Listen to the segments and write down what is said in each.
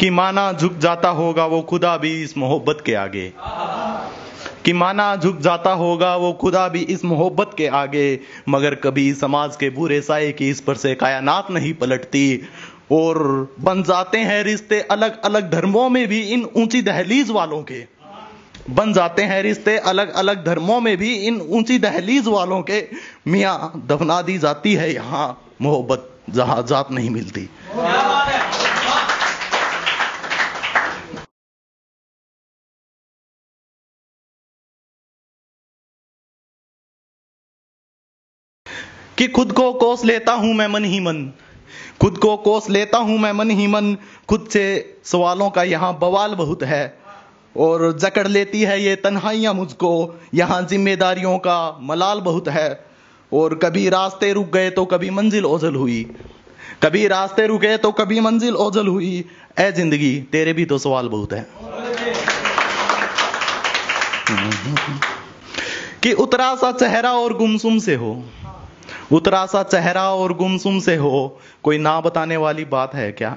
कि माना झुक जाता होगा वो खुदा भी इस मोहब्बत के आगे। कि माना झुक जाता होगा वो खुदा भी इस मोहब्बत के आगे, मगर कभी समाज के बुरे साए की इस पर से कायनात नहीं पलटती। और बन जाते हैं रिश्ते अलग अलग धर्मों में भी इन ऊँची दहलीज वालों के। बन जाते हैं रिश्ते अलग अलग धर्मों में भी इन ऊँची दहलीज वालों के। मियाँ दफना दी जाती है यहाँ, मोहब्बत जहाँ जात नहीं मिलती। कि खुद को कोस लेता हूँ मैं मन ही मन। खुद को कोस लेता हूँ मैं मन ही मन। खुद से सवालों का यहाँ बवाल बहुत है। और जकड़ लेती है ये तन्हाइयाँ मुझको। यहाँ जिम्मेदारियों का मलाल बहुत है। और कभी रास्ते रुक गए तो कभी मंजिल ओझल हुई। कभी रास्ते रुके तो कभी मंजिल ओझल हुई। ए ज़िंदगी, तेरे भी तो सवाल बहुत है। कि उतरा सा चेहरा और गुमसुम से हो। उतरा सा चेहरा और गुमसुम से हो, कोई ना बताने वाली बात है क्या?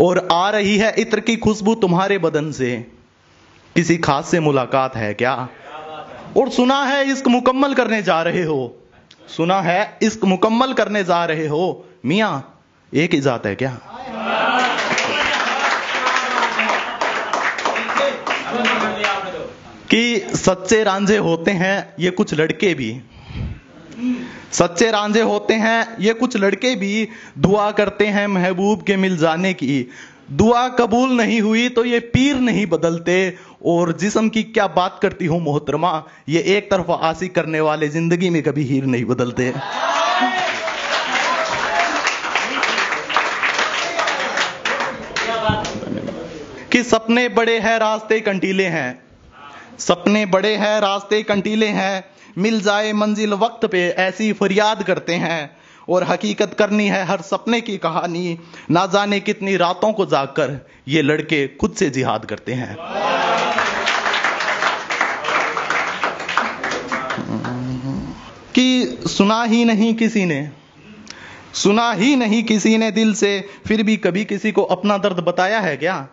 और आ रही है इत्र की खुशबू तुम्हारे बदन से। किसी खास से मुलाकात है क्या? और सुना है इश्क मुकम्मल करने जा रहे हो। सुना है इश्क मुकम्मल करने जा रहे हो। मिया, एक ही जात है क्या? कि सच्चे रांझे होते हैं ये कुछ लड़के भी। सच्चे रांझे होते हैं, ये कुछ लड़के भी दुआ करते हैं महबूब के मिल जाने की। दुआ कबूल नहीं हुई तो ये पीर नहीं बदलते। और जिसम की क्या बात करती हूँ मोहतरमा, ये एक तरफ़ आसी करने वाले ज़िंदगी में कभी हीर नहीं बदलते। कि सपने बड़े हैं, रास्ते कंटीले हैं। सपने बड़े हैं, रास्ते कंटीले हैं। मिल जाए मंजिल वक्त पे, ऐसी फरियाद करते हैं। और हकीकत करनी है हर सपने की कहानी। ना जाने कितनी रातों को जाकर ये लड़के खुद से जिहाद करते हैं। कि सुना ही नहीं किसी ने, सुना ही नहीं किसी ने दिल से, फिर भी कभी किसी को अपना दर्द बताया है क्या?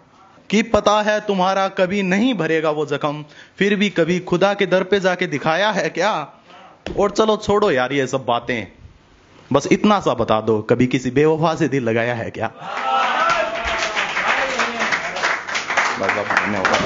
कि पता है तुम्हारा कभी नहीं भरेगा वो जख्म। फिर भी कभी खुदा के दर पे जाके दिखाया है क्या? और चलो छोड़ो यार ये सब बातें। बस इतना सा बता दो कभी किसी बेवफा से दिल लगाया है क्या? बस अब धन्यवाद